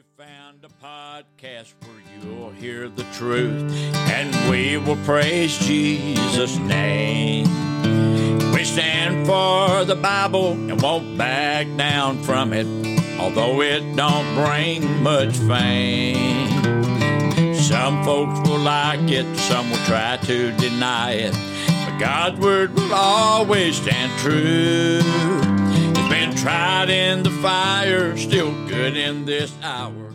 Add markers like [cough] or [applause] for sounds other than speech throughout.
You found a podcast where you'll hear the truth, and we will praise Jesus' name. We stand for the Bible and won't back down from it, although it don't bring much fame. Some folks will like it, some will try to deny it, but God's word will always stand true. It's been tried in the fire, still good in this hour.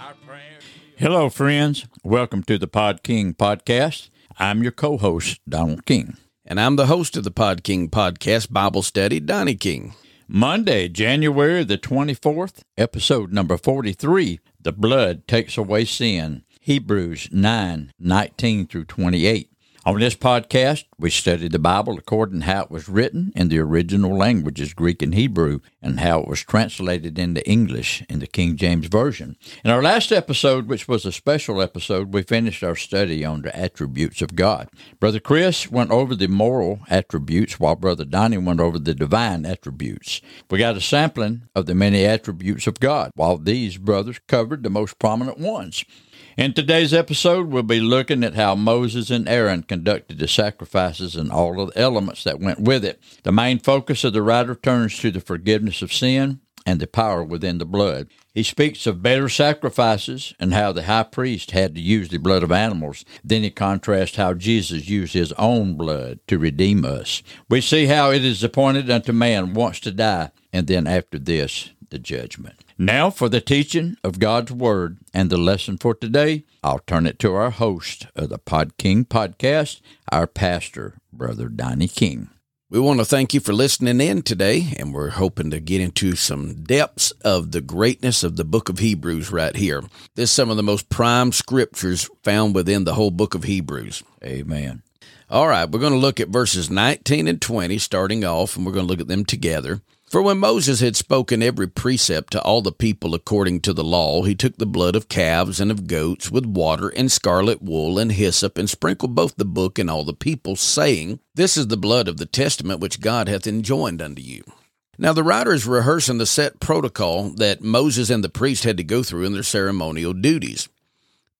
Our prayer. Hello, friends. Welcome to the Pod King podcast. I'm your co-host, Donald King. And I'm the host of the Pod King podcast Bible study, Donnie King. Monday, January the 24th, episode number 43 The Blood Takes Away Sin. Hebrews 9 19 through 28. On this podcast, we studied the Bible according to how it was written in the original languages, Greek and Hebrew, and how it was translated into English in the King James Version. In our last episode, which was a special episode, we finished our study on the attributes of God. Brother Chris went over the moral attributes, while Brother Donnie went over the divine attributes. We got a sampling of the many attributes of God, while these brothers covered the most prominent ones. In today's episode, we'll be looking at how Moses and Aaron conducted the sacrifices and all of the elements that went with it. The main focus of the writer turns to the forgiveness of sin and the power within the blood. He speaks of better sacrifices and how the high priest had to use the blood of animals. Then he contrasts how Jesus used his own blood to redeem us. We see how it is appointed unto man once to die, and then after this, the judgment. Now, for the teaching of God's Word and the lesson for today, I'll turn it to our host of the Pod King podcast, our pastor, Brother Donnie King. We want to thank you for listening in today, and we're hoping to get into some depths of the greatness of the book of Hebrews right here. This is some of the most prime scriptures found within the whole book of Hebrews. Amen. All right, we're going to look at verses 19 and 20 starting off, and we're going to look at them together. For when Moses had spoken every precept to all the people according to the law, he took the blood of calves and of goats with water and scarlet wool and hyssop and sprinkled both the book and all the people, saying, This is the blood of the testament which God hath enjoined unto you. Now the writer is rehearsing the set protocol that Moses and the priest had to go through in their ceremonial duties.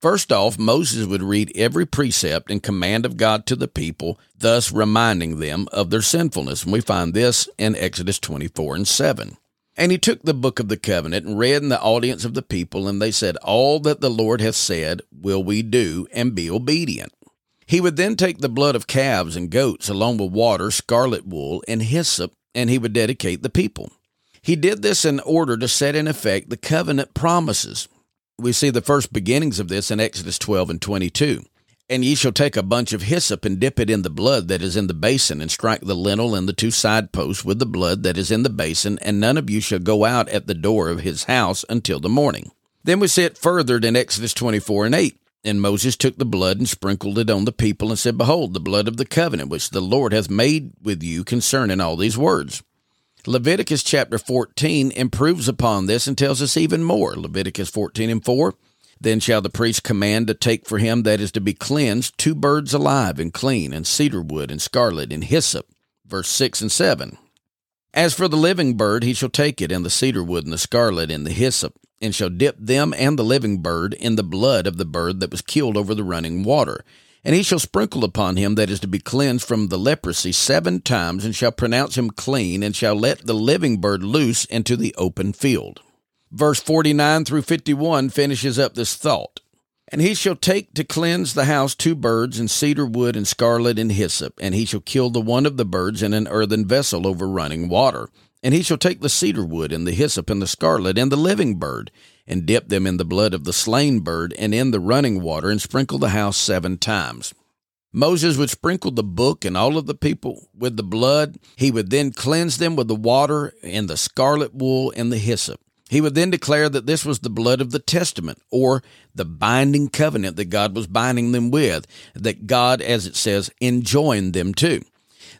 First off, Moses would read every precept and command of God to the people, thus reminding them of their sinfulness. And we find this in Exodus 24 and 7. And he took the book of the covenant and read in the audience of the people, and they said, All that the Lord hath said will we do, and be obedient. He would then take the blood of calves and goats, along with water, scarlet wool, and hyssop, and he would dedicate the people. He did this in order to set in effect the covenant promises we see the first beginnings of this in Exodus 12 and 22. And ye shall take a bunch of hyssop and dip it in the blood that is in the basin, and strike the lintel and the two side posts with the blood that is in the basin, and none of you shall go out at the door of his house until the morning. Then we see it furthered in Exodus 24 and 8. And Moses took the blood and sprinkled it on the people, and said, Behold, the blood of the covenant which the Lord hath made with you concerning all these words. Leviticus chapter 14 improves upon this and tells us even more. Leviticus 14 and 4. Then shall the priest command to take for him that is to be cleansed two birds alive and clean, and cedar wood and scarlet and hyssop. Verse 6 and 7. As for the living bird, he shall take it, and the cedar wood and the scarlet and the hyssop, and shall dip them and the living bird in the blood of the bird that was killed over the running water. And he shall sprinkle upon him that is to be cleansed from the leprosy seven times, and shall pronounce him clean, and shall let the living bird loose into the open field. Verse 49 through 51 finishes up this thought. And he shall take to cleanse the house two birds, and cedar wood, and scarlet, and hyssop, and he shall kill the one of the birds in an earthen vessel over running water. And he shall take the cedar wood, and the hyssop, and the scarlet, and the living bird, and dip them in the blood of the slain bird and in the running water, and sprinkle the house seven times. Moses would sprinkle the book and all of the people with the blood. He would then cleanse them with the water and the scarlet wool and the hyssop. He would then declare that this was the blood of the testament, or the binding covenant that God was binding them with, that God, as it says, enjoined them to.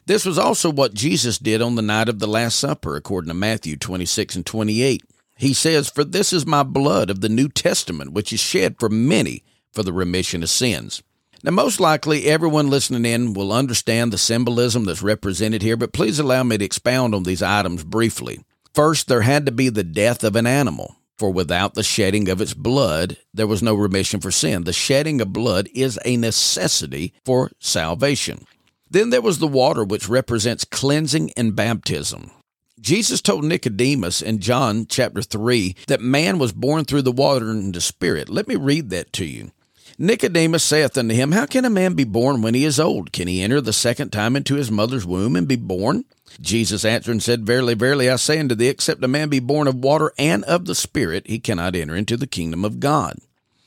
This was also what Jesus did on the night of the Last Supper, according to Matthew 26 and 28. He says, For this is my blood of the New Testament, which is shed for many for the remission of sins. Now, most likely everyone listening in will understand the symbolism that's represented here, but please allow me to expound on these items briefly. First, there had to be the death of an animal. For without the shedding of its blood, there was no remission for sin. The shedding of blood is a necessity for salvation. Then there was the water, which represents cleansing and baptism. Jesus told Nicodemus in John chapter 3 that man was born through the water and the Spirit. Let me read that to you. Nicodemus saith unto him, How can a man be born when he is old? Can he enter the second time into his mother's womb and be born? Jesus answered and said, Verily, verily, I say unto thee, except a man be born of water and of the Spirit, he cannot enter into the kingdom of God.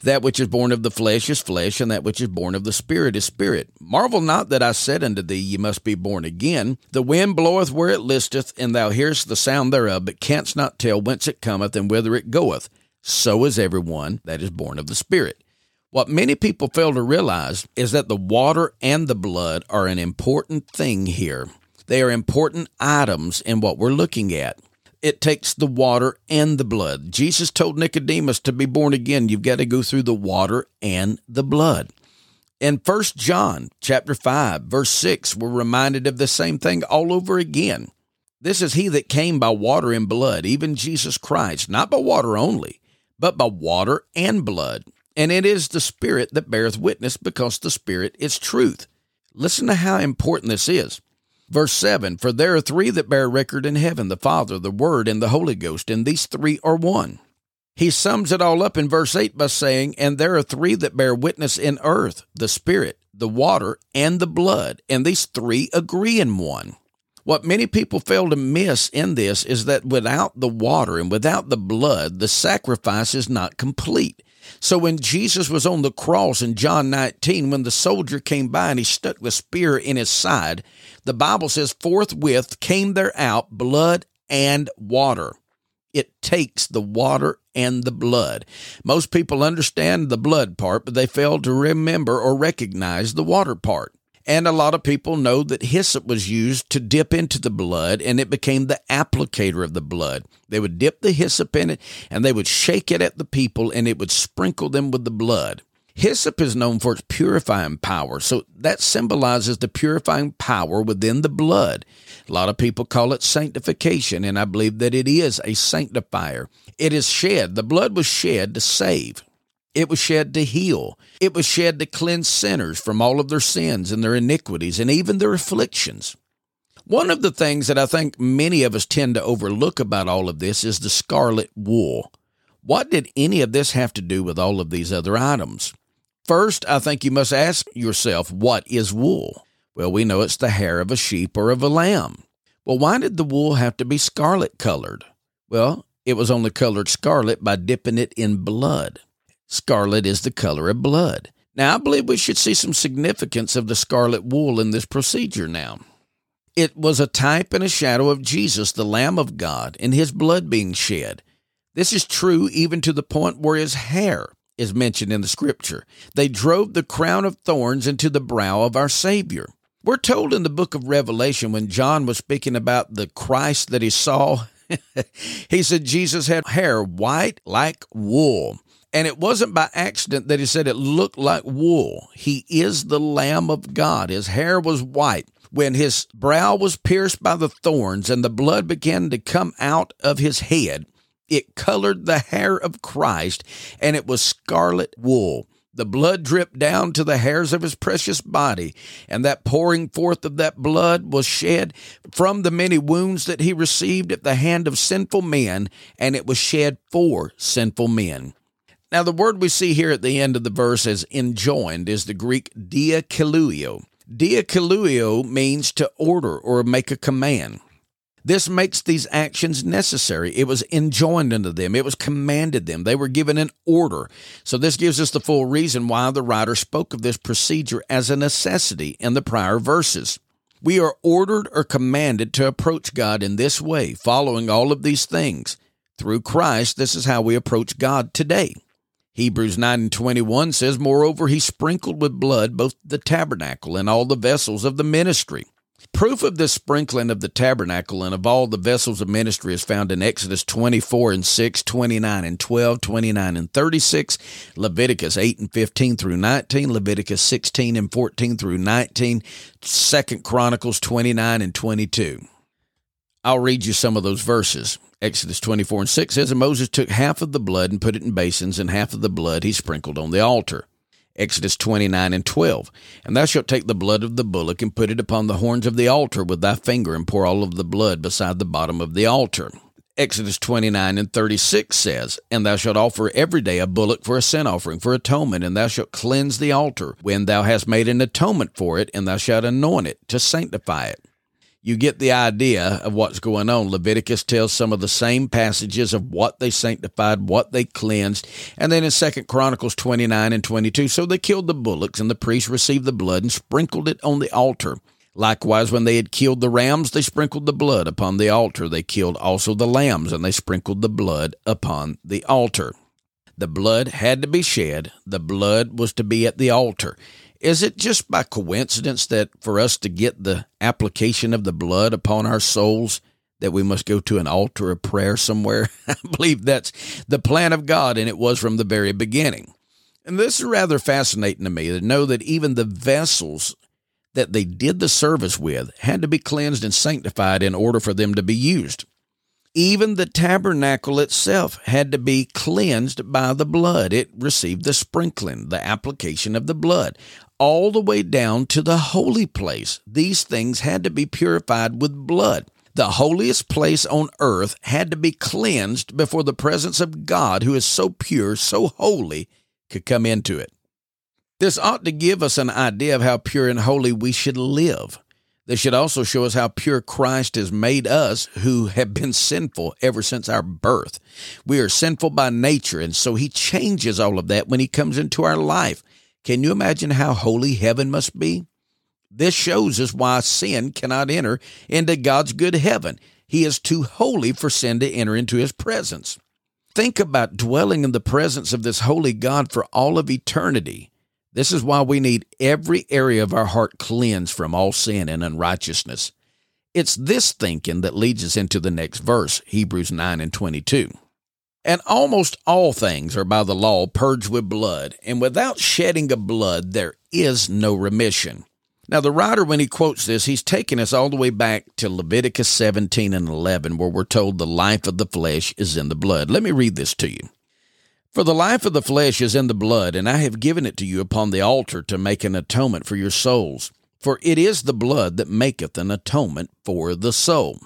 That which is born of the flesh is flesh, and that which is born of the Spirit is spirit. Marvel not that I said unto thee, Ye must be born again. The wind bloweth where it listeth, and thou hearest the sound thereof, but canst not tell whence it cometh and whither it goeth. So is every one that is born of the Spirit. What many people fail to realize is that the water and the blood are an important thing here. They are important items in what we're looking at. It takes the water and the blood. Jesus told Nicodemus to be born again, you've got to go through the water and the blood. In 1 John chapter 5 verse 6 we're reminded of the same thing all over again. This is he that came by water and blood, even Jesus Christ, not by water only, but by water and blood. And it is the Spirit that beareth witness, because the Spirit is truth. Listen to how important this is. Verse 7 For there are three that bear record in heaven the Father, the Word, and the Holy Ghost, and these three are one. He sums it all up in verse 8 by saying, And there are three that bear witness in earth the Spirit, the water, and the blood, and these three agree in one. What many people fail to miss in this is that without the water and without the blood, the sacrifice is not complete. So when Jesus was on the cross in John 19, when the soldier came by and he stuck the spear in his side, the Bible says, forthwith came there out blood and water. It takes the water and the blood. Most people understand the blood part, but they fail to remember or recognize the water part. And a lot of people know that hyssop was used to dip into the blood and it became the applicator of the blood. They would dip the hyssop in it and they would shake it at the people and it would sprinkle them with the blood. Hyssop is known for its purifying power, so that symbolizes the purifying power within the blood. A lot of people call it sanctification, and I believe that it is a sanctifier. It is shed, the blood was shed to save. It was shed to heal. It was shed to cleanse sinners from all of their sins and their iniquities and even their afflictions. One of the things that I think many of us tend to overlook about all of this is the scarlet wool. What did any of this have to do with all of these other items? First, I think you must ask yourself, what is wool? Well, we know it's the hair of a sheep or of a lamb. Well, why did the wool have to be scarlet colored? Well, it was only colored scarlet by dipping it in blood. Scarlet is the color of blood. Now, I believe we should see some significance of the scarlet wool in this procedure now. It was a type and a shadow of Jesus, the Lamb of God, and his blood being shed. This is true even to the point where his hair is mentioned in the scripture. They drove the crown of thorns into the brow of our Savior. We're told in the book of Revelation when John was speaking about the Christ that he saw, [laughs] he said Jesus had hair white like wool. And it wasn't by accident that he said it looked like wool. He is the Lamb of God. His hair was white. When his brow was pierced by the thorns and the blood began to come out of his head, it colored the hair of Christ and it was scarlet wool. The blood dripped down to the hairs of his precious body, and that pouring forth of that blood was shed from the many wounds that he received at the hand of sinful men, and it was shed for sinful men. Now, the word we see here at the end of the verse as enjoined is the Greek diakiluio. Diakiluio means to order or make a command. This makes these actions necessary. It was enjoined unto them. It was commanded them. They were given an order. So this gives us the full reason why the writer spoke of this procedure as a necessity in the prior verses. We are ordered or commanded to approach God in this way, following all of these things. Through Christ, this is how we approach God today. Hebrews 9 and 21 says, Moreover, he sprinkled with blood both the tabernacle and all the vessels of the ministry. Proof of this sprinkling of the tabernacle and of all the vessels of ministry is found in Exodus 24 and 6, 29 and 12, 29 and 36, Leviticus 8 and 15 through 19, Leviticus 16 and 14 through 19, 2 Chronicles 29 and 22. I'll read you some of those verses. Exodus 24 and 6 says, And Moses took half of the blood and put it in basins, and half of the blood he sprinkled on the altar. Exodus 29 and 12. And thou shalt take the blood of the bullock and put it upon the horns of the altar with thy finger, and pour all of the blood beside the bottom of the altar. Exodus 29 and 36 says, And thou shalt offer every day a bullock for a sin offering, for atonement, and thou shalt cleanse the altar when thou hast made an atonement for it, and thou shalt anoint it to sanctify it you get the idea of what's going on. Leviticus tells some of the same passages of what they sanctified, what they cleansed, and then in Second Chronicles 29 and 22, so they killed the bullocks, and the priests received the blood and sprinkled it on the altar. Likewise, when they had killed the rams, they sprinkled the blood upon the altar. They killed also the lambs, and they sprinkled the blood upon the altar. The blood had to be shed. The blood was to be at the altar. Is it just by coincidence that for us to get the application of the blood upon our souls, that we must go to an altar of prayer somewhere? [laughs] I believe that's the plan of God, and it was from the very beginning. And this is rather fascinating to me to know that even the vessels that they did the service with had to be cleansed and sanctified in order for them to be used. Even the tabernacle itself had to be cleansed by the blood. It received the sprinkling, the application of the blood all the way down to the holy place. These things had to be purified with blood. The holiest place on earth had to be cleansed before the presence of God, who is so pure, so holy, could come into it. This ought to give us an idea of how pure and holy we should live. This should also show us how pure Christ has made us who have been sinful ever since our birth. We are sinful by nature, and so He changes all of that when He comes into our life. Can you imagine how holy heaven must be? This shows us why sin cannot enter into God's good heaven. He is too holy for sin to enter into his presence. Think about dwelling in the presence of this holy God for all of eternity. This is why we need every area of our heart cleansed from all sin and unrighteousness. It's this thinking that leads us into the next verse, Hebrews 9 and 22. And almost all things are by the law purged with blood, and without shedding of blood there is no remission. Now, the writer, when he quotes this, he's taking us all the way back to Leviticus 17 and 11, where we're told the life of the flesh is in the blood. Let me read this to you. For the life of the flesh is in the blood, and I have given it to you upon the altar to make an atonement for your souls. For it is the blood that maketh an atonement for the soul.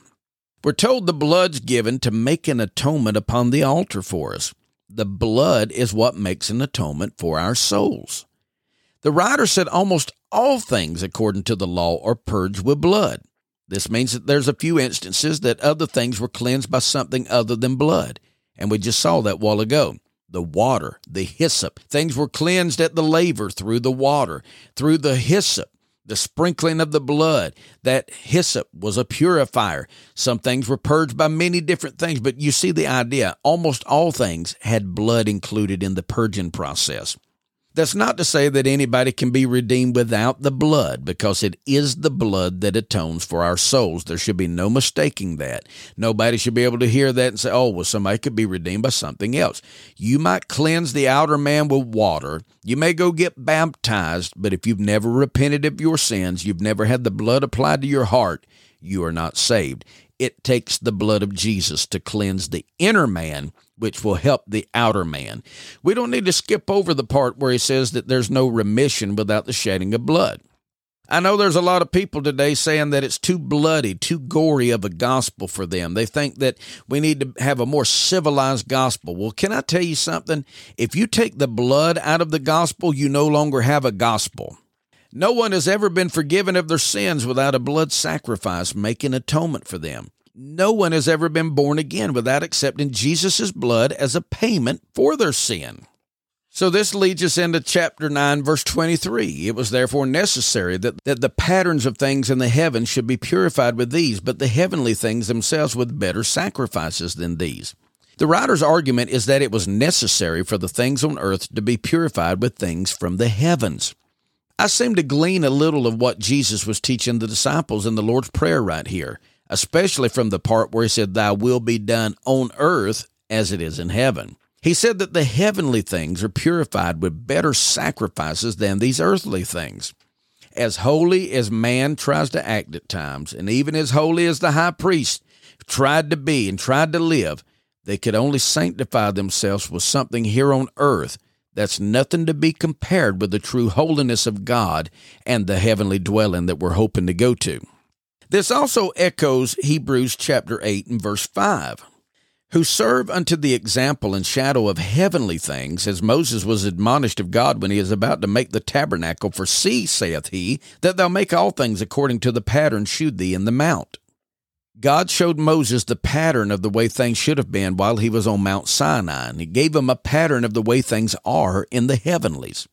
We're told the blood's given to make an atonement upon the altar for us. The blood is what makes an atonement for our souls. The writer said almost all things according to the law are purged with blood. This means that there's a few instances that other things were cleansed by something other than blood. And we just saw that while ago. The water, the hyssop. Things were cleansed at the laver through the water, through the hyssop the sprinkling of the blood. That hyssop was a purifier. Some things were purged by many different things, but you see the idea. Almost all things had blood included in the purging process. That's not to say that anybody can be redeemed without the blood, because it is the blood that atones for our souls. There should be no mistaking that. Nobody should be able to hear that and say, oh, well, somebody could be redeemed by something else. You might cleanse the outer man with water. You may go get baptized, but if you've never repented of your sins, you've never had the blood applied to your heart, you are not saved. It takes the blood of Jesus to cleanse the inner man which will help the outer man. We don't need to skip over the part where he says that there's no remission without the shedding of blood. I know there's a lot of people today saying that it's too bloody, too gory of a gospel for them. They think that we need to have a more civilized gospel. Well, can I tell you something? If you take the blood out of the gospel, you no longer have a gospel. No one has ever been forgiven of their sins without a blood sacrifice making atonement for them. No one has ever been born again without accepting Jesus' blood as a payment for their sin. So this leads us into chapter 9, verse 23. It was therefore necessary that, that the patterns of things in the heavens should be purified with these, but the heavenly things themselves with better sacrifices than these. The writer's argument is that it was necessary for the things on earth to be purified with things from the heavens. I seem to glean a little of what Jesus was teaching the disciples in the Lord's Prayer right here especially from the part where he said, Thy will be done on earth as it is in heaven. He said that the heavenly things are purified with better sacrifices than these earthly things. As holy as man tries to act at times, and even as holy as the high priest tried to be and tried to live, they could only sanctify themselves with something here on earth that's nothing to be compared with the true holiness of God and the heavenly dwelling that we're hoping to go to. This also echoes Hebrews chapter 8 and verse 5 who serve unto the example and shadow of heavenly things, as Moses was admonished of God when he is about to make the tabernacle. For see, saith he, that thou make all things according to the pattern shewed thee in the mount. God showed Moses the pattern of the way things should have been while he was on Mount Sinai, and he gave him a pattern of the way things are in the heavenlies.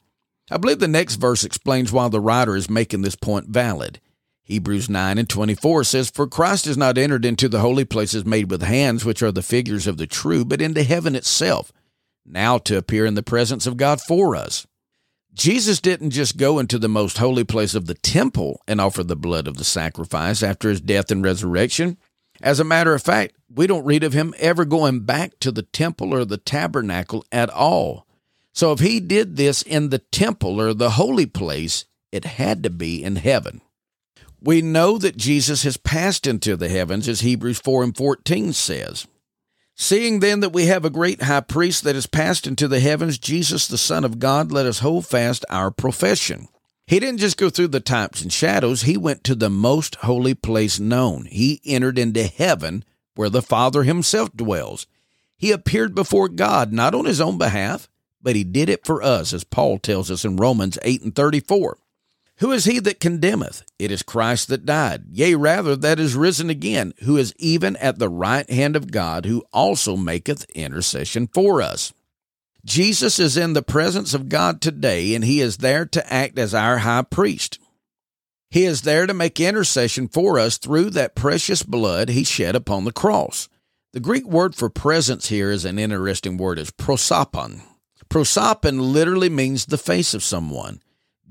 I believe the next verse explains why the writer is making this point valid. Hebrews 9 and 24 says, For Christ has not entered into the holy places made with hands, which are the figures of the true, but into heaven itself, now to appear in the presence of God for us. Jesus didn't just go into the most holy place of the temple and offer the blood of the sacrifice after his death and resurrection. As a matter of fact, we don't read of him ever going back to the temple or the tabernacle at all. So if he did this in the temple or the holy place, it had to be in heaven. We know that Jesus has passed into the heavens, as Hebrews 4 and 14 says. Seeing then that we have a great high priest that has passed into the heavens, Jesus the Son of God, let us hold fast our profession. He didn't just go through the types and shadows, he went to the most holy place known. He entered into heaven where the Father himself dwells. He appeared before God not on his own behalf, but he did it for us, as Paul tells us in Romans 8 and 34. Who is he that condemneth? It is Christ that died, yea, rather, that is risen again, who is even at the right hand of God, who also maketh intercession for us. Jesus is in the presence of God today, and he is there to act as our high priest. He is there to make intercession for us through that precious blood he shed upon the cross. The Greek word for presence here is an interesting word, is prosopon. Prosopon literally means the face of someone.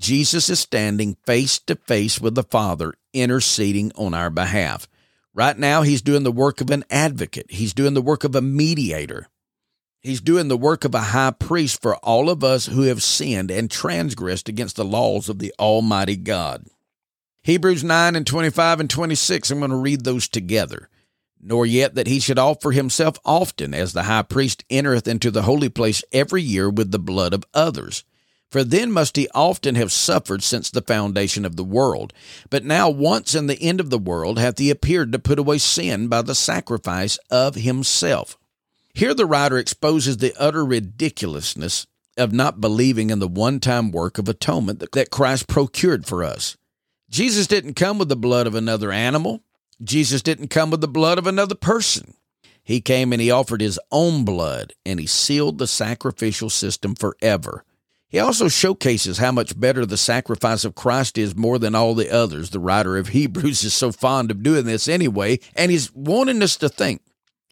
Jesus is standing face to face with the Father, interceding on our behalf. Right now, he's doing the work of an advocate, he's doing the work of a mediator. He's doing the work of a high priest for all of us who have sinned and transgressed against the laws of the Almighty God. Hebrews 9 and 25 and 26, I'm going to read those together. Nor yet that he should offer himself often, as the high priest entereth into the holy place every year with the blood of others. For then must he often have suffered since the foundation of the world. But now, once in the end of the world, hath he appeared to put away sin by the sacrifice of himself. Here the writer exposes the utter ridiculousness of not believing in the one time work of atonement that Christ procured for us. Jesus didn't come with the blood of another animal. Jesus didn't come with the blood of another person. He came and he offered his own blood and he sealed the sacrificial system forever. He also showcases how much better the sacrifice of Christ is more than all the others. The writer of Hebrews is so fond of doing this anyway, and he's wanting us to think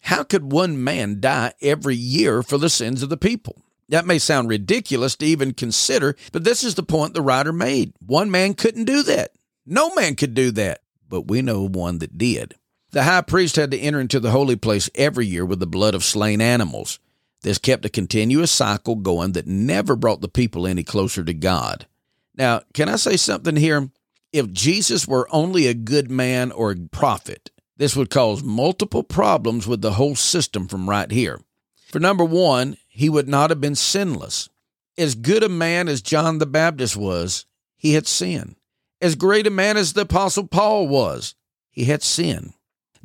how could one man die every year for the sins of the people? That may sound ridiculous to even consider, but this is the point the writer made. One man couldn't do that. No man could do that, but we know one that did. The high priest had to enter into the holy place every year with the blood of slain animals. This kept a continuous cycle going that never brought the people any closer to God. Now, can I say something here? If Jesus were only a good man or a prophet, this would cause multiple problems with the whole system from right here. For number one, he would not have been sinless. As good a man as John the Baptist was, he had sin. As great a man as the Apostle Paul was, he had sin.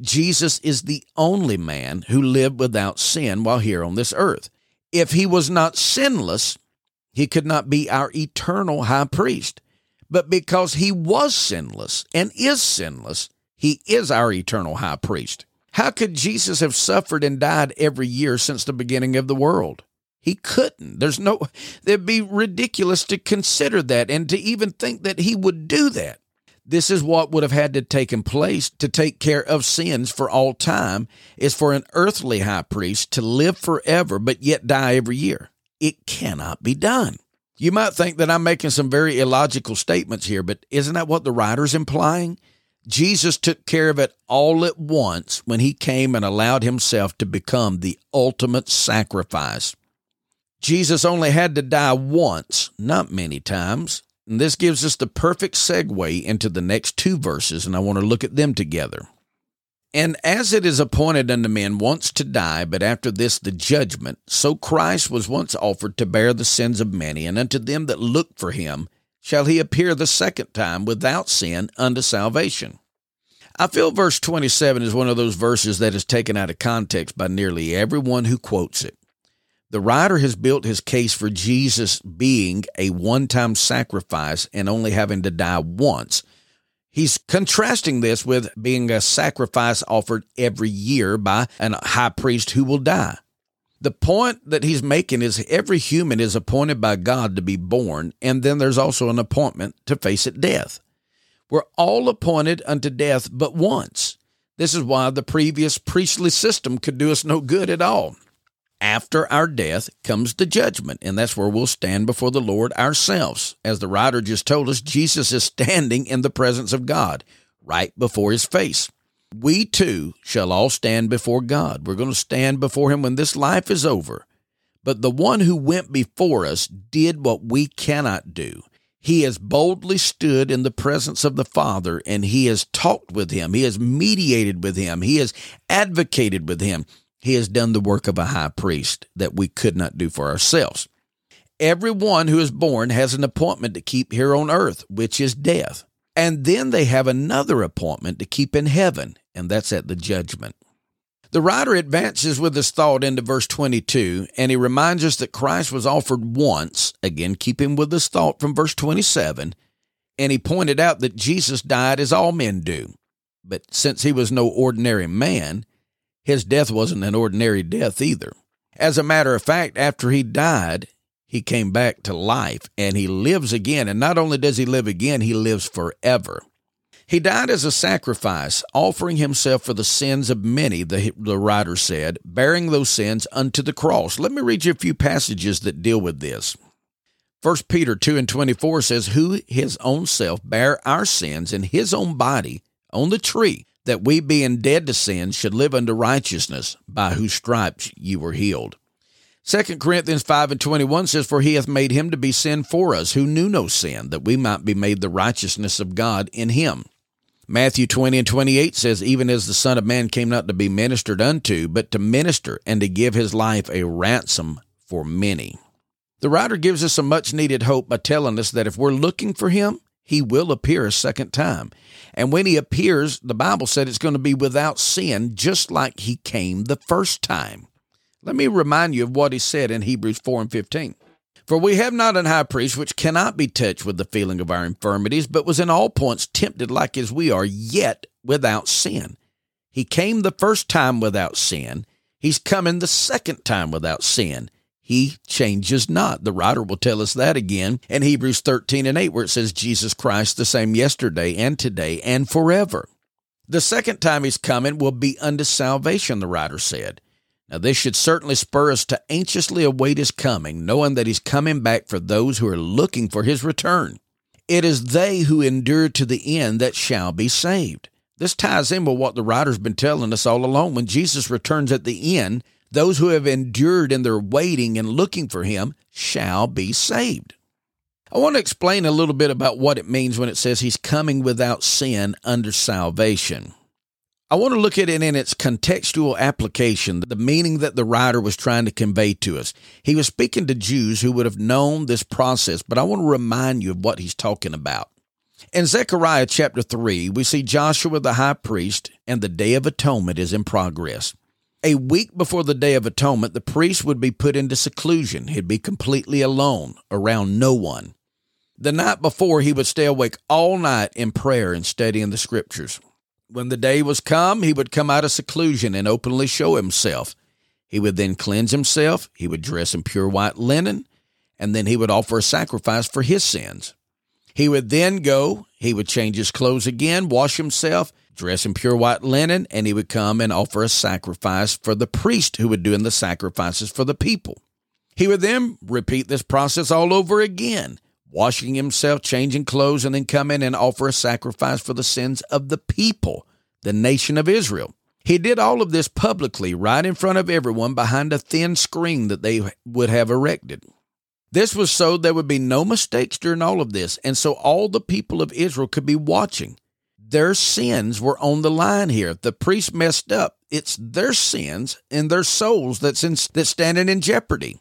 Jesus is the only man who lived without sin while here on this earth. If he was not sinless, he could not be our eternal high priest. But because he was sinless and is sinless, he is our eternal high priest. How could Jesus have suffered and died every year since the beginning of the world? He couldn't. There's no, it'd be ridiculous to consider that and to even think that he would do that. This is what would have had to taken place to take care of sins for all time is for an earthly high priest to live forever but yet die every year. It cannot be done. You might think that I'm making some very illogical statements here, but isn't that what the writer's implying? Jesus took care of it all at once when he came and allowed himself to become the ultimate sacrifice. Jesus only had to die once, not many times. And this gives us the perfect segue into the next two verses, and I want to look at them together. And as it is appointed unto men once to die, but after this the judgment, so Christ was once offered to bear the sins of many, and unto them that look for him shall he appear the second time without sin unto salvation. I feel verse 27 is one of those verses that is taken out of context by nearly everyone who quotes it. The writer has built his case for Jesus being a one time sacrifice and only having to die once. He's contrasting this with being a sacrifice offered every year by a high priest who will die. The point that he's making is every human is appointed by God to be born, and then there's also an appointment to face at death. We're all appointed unto death but once. This is why the previous priestly system could do us no good at all. After our death comes the judgment, and that's where we'll stand before the Lord ourselves. As the writer just told us, Jesus is standing in the presence of God, right before his face. We too shall all stand before God. We're going to stand before him when this life is over. But the one who went before us did what we cannot do. He has boldly stood in the presence of the Father and he has talked with him. He has mediated with him. He has advocated with him. He has done the work of a high priest that we could not do for ourselves. Everyone who is born has an appointment to keep here on earth, which is death. And then they have another appointment to keep in heaven, and that's at the judgment. The writer advances with his thought into verse 22, and he reminds us that Christ was offered once, again, keeping with his thought from verse 27, and he pointed out that Jesus died as all men do. But since he was no ordinary man, his death wasn't an ordinary death either. As a matter of fact, after he died, he came back to life and he lives again. And not only does he live again, he lives forever. He died as a sacrifice, offering himself for the sins of many, the, the writer said, bearing those sins unto the cross. Let me read you a few passages that deal with this. 1 Peter 2 and 24 says, Who his own self bare our sins in his own body on the tree, that we being dead to sin should live unto righteousness, by whose stripes you were healed. 2 Corinthians 5 and 21 says, For he hath made him to be sin for us, who knew no sin, that we might be made the righteousness of God in him. Matthew 20 and 28 says, Even as the Son of Man came not to be ministered unto, but to minister and to give his life a ransom for many. The writer gives us a much needed hope by telling us that if we're looking for him, he will appear a second time. And when he appears, the Bible said it's going to be without sin, just like he came the first time. Let me remind you of what he said in Hebrews 4 and 15. For we have not an high priest which cannot be touched with the feeling of our infirmities, but was in all points tempted like as we are, yet without sin. He came the first time without sin. He's coming the second time without sin. He changes not. The writer will tell us that again in Hebrews 13 and 8, where it says, Jesus Christ the same yesterday and today and forever. The second time he's coming will be unto salvation, the writer said. Now, this should certainly spur us to anxiously await his coming, knowing that he's coming back for those who are looking for his return. It is they who endure to the end that shall be saved. This ties in with what the writer's been telling us all along. When Jesus returns at the end, those who have endured in their waiting and looking for him shall be saved. I want to explain a little bit about what it means when it says he's coming without sin under salvation. I want to look at it in its contextual application, the meaning that the writer was trying to convey to us. He was speaking to Jews who would have known this process, but I want to remind you of what he's talking about. In Zechariah chapter 3, we see Joshua the high priest, and the Day of Atonement is in progress. A week before the Day of Atonement, the priest would be put into seclusion. He'd be completely alone, around no one. The night before, he would stay awake all night in prayer and studying the scriptures. When the day was come, he would come out of seclusion and openly show himself. He would then cleanse himself, he would dress in pure white linen, and then he would offer a sacrifice for his sins. He would then go, he would change his clothes again, wash himself, dress in pure white linen, and he would come and offer a sacrifice for the priest who would do in the sacrifices for the people. He would then repeat this process all over again washing himself, changing clothes, and then come in and offer a sacrifice for the sins of the people, the nation of Israel. He did all of this publicly, right in front of everyone, behind a thin screen that they would have erected. This was so there would be no mistakes during all of this, and so all the people of Israel could be watching. Their sins were on the line here. The priest messed up, it's their sins and their souls that's in, that's standing in jeopardy.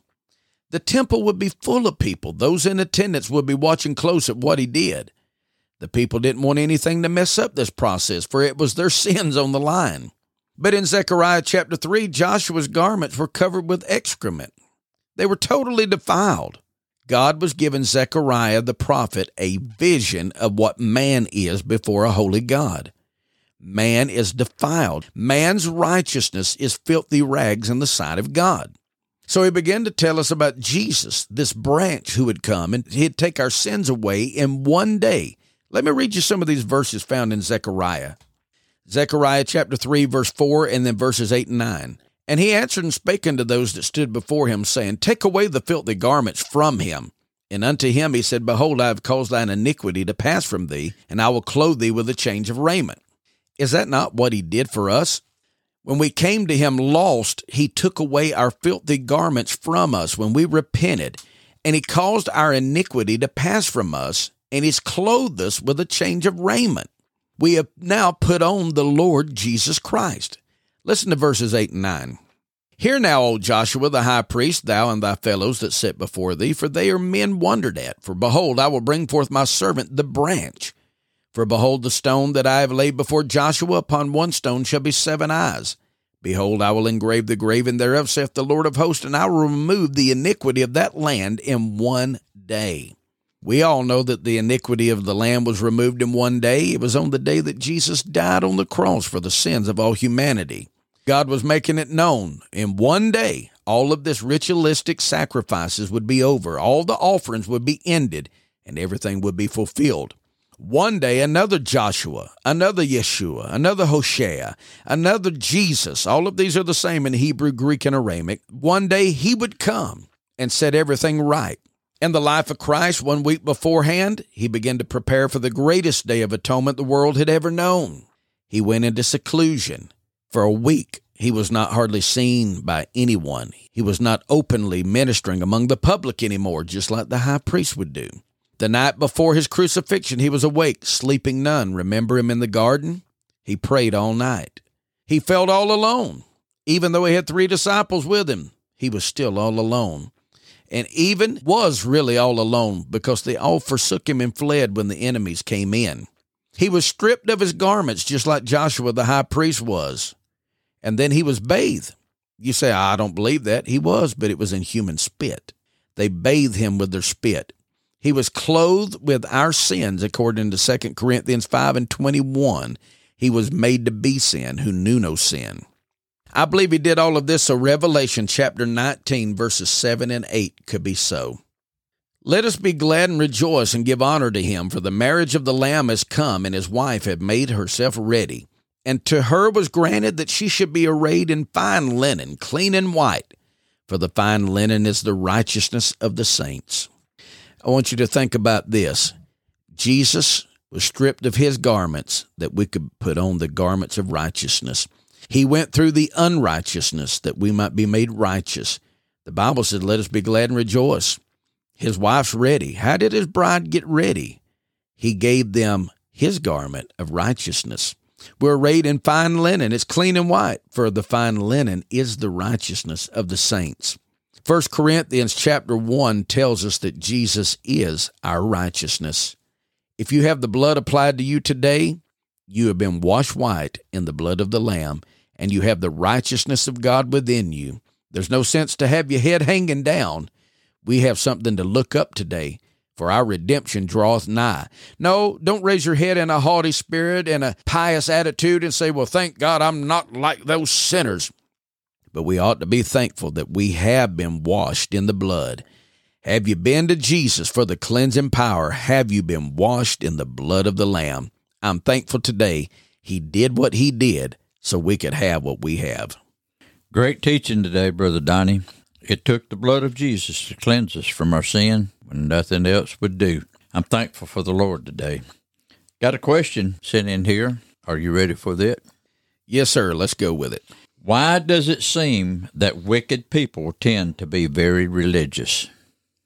The temple would be full of people. Those in attendance would be watching close at what he did. The people didn't want anything to mess up this process, for it was their [laughs] sins on the line. But in Zechariah chapter 3, Joshua's garments were covered with excrement. They were totally defiled. God was giving Zechariah the prophet a vision of what man is before a holy God. Man is defiled. Man's righteousness is filthy rags in the sight of God. So he began to tell us about Jesus, this branch who would come and he'd take our sins away in one day. Let me read you some of these verses found in Zechariah. Zechariah chapter 3, verse 4, and then verses 8 and 9. And he answered and spake unto those that stood before him, saying, Take away the filthy garments from him. And unto him he said, Behold, I have caused thine iniquity to pass from thee, and I will clothe thee with a change of raiment. Is that not what he did for us? When we came to him lost, he took away our filthy garments from us when we repented, and he caused our iniquity to pass from us, and he's clothed us with a change of raiment. We have now put on the Lord Jesus Christ. Listen to verses 8 and 9. Hear now, O Joshua the high priest, thou and thy fellows that sit before thee, for they are men wondered at. For behold, I will bring forth my servant the branch. For behold, the stone that I have laid before Joshua, upon one stone shall be seven eyes. Behold, I will engrave the graven thereof, saith the Lord of hosts, and I will remove the iniquity of that land in one day. We all know that the iniquity of the land was removed in one day. It was on the day that Jesus died on the cross for the sins of all humanity. God was making it known in one day all of this ritualistic sacrifices would be over, all the offerings would be ended, and everything would be fulfilled. One day, another Joshua, another Yeshua, another Hosea, another Jesus, all of these are the same in Hebrew, Greek, and Aramaic. One day he would come and set everything right. In the life of Christ, one week beforehand, he began to prepare for the greatest day of atonement the world had ever known. He went into seclusion. For a week, he was not hardly seen by anyone. He was not openly ministering among the public anymore, just like the high priest would do. The night before his crucifixion, he was awake, sleeping none. Remember him in the garden? He prayed all night. He felt all alone. Even though he had three disciples with him, he was still all alone. And even was really all alone because they all forsook him and fled when the enemies came in. He was stripped of his garments, just like Joshua the high priest was. And then he was bathed. You say, I don't believe that. He was, but it was in human spit. They bathed him with their spit. He was clothed with our sins, according to 2 Corinthians 5 and 21. He was made to be sin, who knew no sin. I believe he did all of this so Revelation chapter 19, verses 7 and 8 could be so. Let us be glad and rejoice and give honor to him, for the marriage of the Lamb has come, and his wife had made herself ready. And to her was granted that she should be arrayed in fine linen, clean and white, for the fine linen is the righteousness of the saints. I want you to think about this. Jesus was stripped of his garments that we could put on the garments of righteousness. He went through the unrighteousness that we might be made righteous. The Bible said, Let us be glad and rejoice. His wife's ready. How did his bride get ready? He gave them his garment of righteousness. We're arrayed in fine linen. It's clean and white, for the fine linen is the righteousness of the saints. 1 Corinthians chapter 1 tells us that Jesus is our righteousness. If you have the blood applied to you today, you have been washed white in the blood of the Lamb, and you have the righteousness of God within you. There's no sense to have your head hanging down. We have something to look up today, for our redemption draweth nigh. No, don't raise your head in a haughty spirit and a pious attitude and say, Well, thank God I'm not like those sinners but we ought to be thankful that we have been washed in the blood. Have you been to Jesus for the cleansing power? Have you been washed in the blood of the Lamb? I'm thankful today he did what he did so we could have what we have. Great teaching today, Brother Donnie. It took the blood of Jesus to cleanse us from our sin when nothing else would do. I'm thankful for the Lord today. Got a question sent in here. Are you ready for that? Yes, sir. Let's go with it. Why does it seem that wicked people tend to be very religious?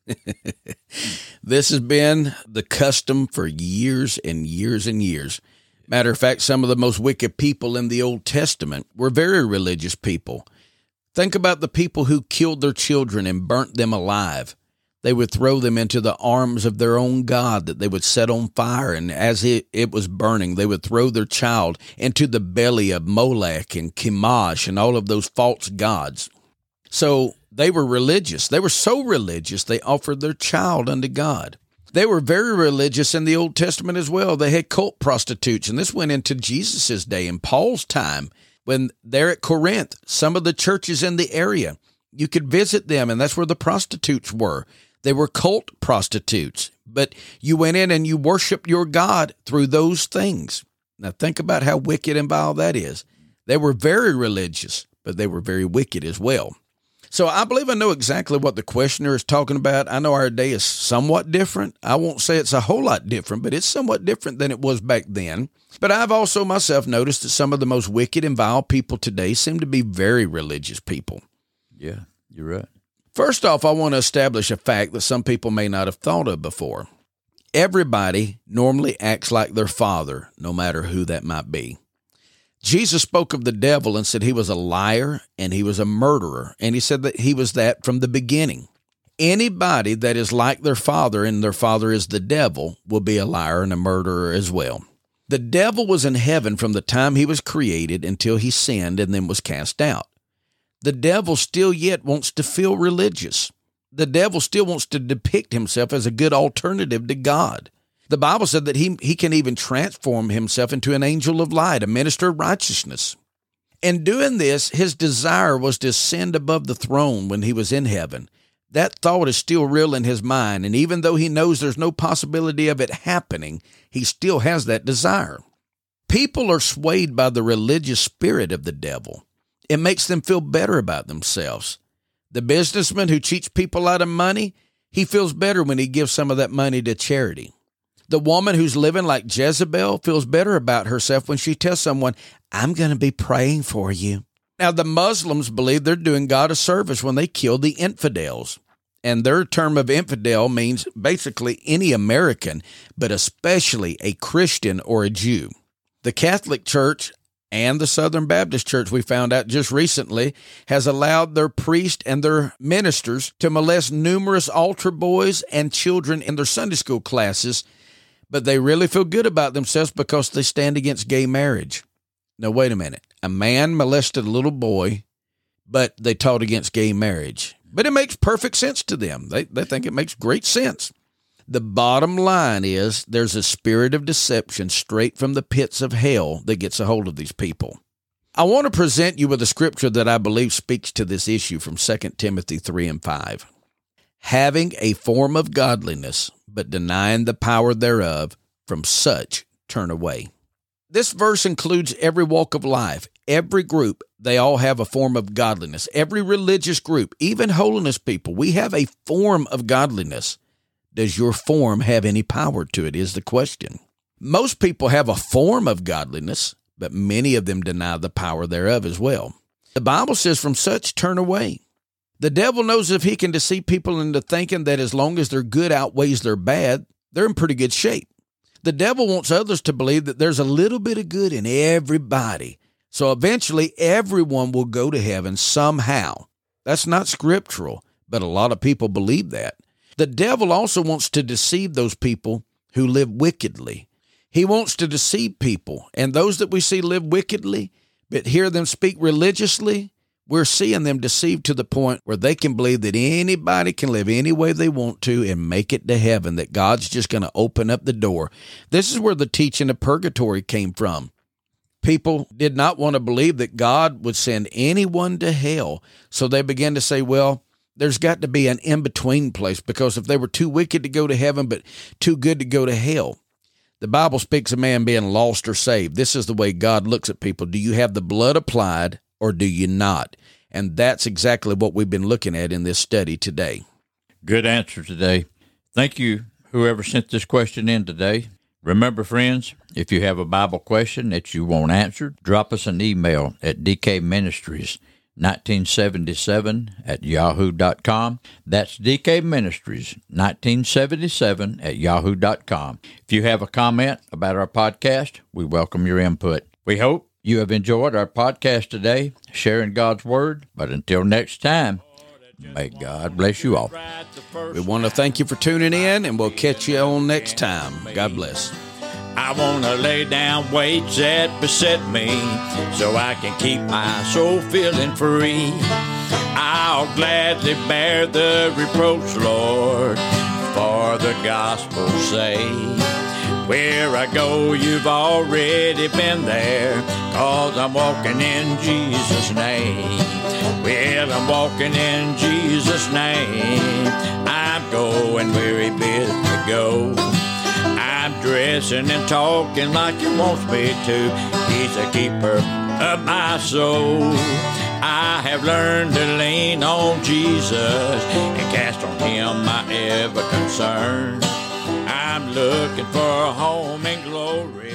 [laughs] this has been the custom for years and years and years. Matter of fact, some of the most wicked people in the Old Testament were very religious people. Think about the people who killed their children and burnt them alive. They would throw them into the arms of their own God that they would set on fire, and as it, it was burning, they would throw their child into the belly of Molech and Chemosh and all of those false gods. So they were religious. They were so religious they offered their child unto God. They were very religious in the Old Testament as well. They had cult prostitutes, and this went into Jesus' day in Paul's time when they're at Corinth. Some of the churches in the area, you could visit them, and that's where the prostitutes were. They were cult prostitutes, but you went in and you worshiped your God through those things. Now, think about how wicked and vile that is. They were very religious, but they were very wicked as well. So I believe I know exactly what the questioner is talking about. I know our day is somewhat different. I won't say it's a whole lot different, but it's somewhat different than it was back then. But I've also myself noticed that some of the most wicked and vile people today seem to be very religious people. Yeah, you're right. First off, I want to establish a fact that some people may not have thought of before. Everybody normally acts like their father, no matter who that might be. Jesus spoke of the devil and said he was a liar and he was a murderer, and he said that he was that from the beginning. Anybody that is like their father and their father is the devil will be a liar and a murderer as well. The devil was in heaven from the time he was created until he sinned and then was cast out. The devil still yet wants to feel religious. The devil still wants to depict himself as a good alternative to God. The Bible said that he, he can even transform himself into an angel of light, a minister of righteousness. In doing this, his desire was to ascend above the throne when he was in heaven. That thought is still real in his mind, and even though he knows there's no possibility of it happening, he still has that desire. People are swayed by the religious spirit of the devil. It makes them feel better about themselves. The businessman who cheats people out of money, he feels better when he gives some of that money to charity. The woman who's living like Jezebel feels better about herself when she tells someone, I'm going to be praying for you. Now, the Muslims believe they're doing God a service when they kill the infidels. And their term of infidel means basically any American, but especially a Christian or a Jew. The Catholic Church and the Southern Baptist Church, we found out just recently, has allowed their priests and their ministers to molest numerous altar boys and children in their Sunday school classes but they really feel good about themselves because they stand against gay marriage. Now, wait a minute. A man molested a little boy, but they taught against gay marriage. But it makes perfect sense to them. They, they think it makes great sense. The bottom line is there's a spirit of deception straight from the pits of hell that gets a hold of these people. I want to present you with a scripture that I believe speaks to this issue from 2 Timothy 3 and 5. Having a form of godliness, but denying the power thereof, from such turn away. This verse includes every walk of life, every group. They all have a form of godliness. Every religious group, even holiness people, we have a form of godliness. Does your form have any power to it? Is the question. Most people have a form of godliness, but many of them deny the power thereof as well. The Bible says, From such turn away. The devil knows if he can deceive people into thinking that as long as their good outweighs their bad, they're in pretty good shape. The devil wants others to believe that there's a little bit of good in everybody. So eventually everyone will go to heaven somehow. That's not scriptural, but a lot of people believe that. The devil also wants to deceive those people who live wickedly. He wants to deceive people, and those that we see live wickedly, but hear them speak religiously, we're seeing them deceived to the point where they can believe that anybody can live any way they want to and make it to heaven, that God's just going to open up the door. This is where the teaching of purgatory came from. People did not want to believe that God would send anyone to hell. So they began to say, well, there's got to be an in between place because if they were too wicked to go to heaven, but too good to go to hell, the Bible speaks of man being lost or saved. This is the way God looks at people. Do you have the blood applied or do you not? And that's exactly what we've been looking at in this study today. Good answer today. Thank you, whoever sent this question in today. Remember, friends, if you have a Bible question that you want answered, drop us an email at dkministries 1977 at yahoo.com. That's DK Ministries 1977 at yahoo.com. If you have a comment about our podcast, we welcome your input. We hope you have enjoyed our podcast today, sharing God's Word. But until next time, may God bless you all. We want to thank you for tuning in, and we'll catch you on next time. God bless. I want to lay down weights that beset me so I can keep my soul feeling free. I'll gladly bear the reproach, Lord, for the gospel's sake. Where I go, you've already been there, cause I'm walking in Jesus' name. Well, I'm walking in Jesus' name. I'm going where He bids me go I'm dressing and talking like he wants me to. He's a keeper of my soul. I have learned to lean on Jesus and cast on him my every concern. I'm looking for a home in glory.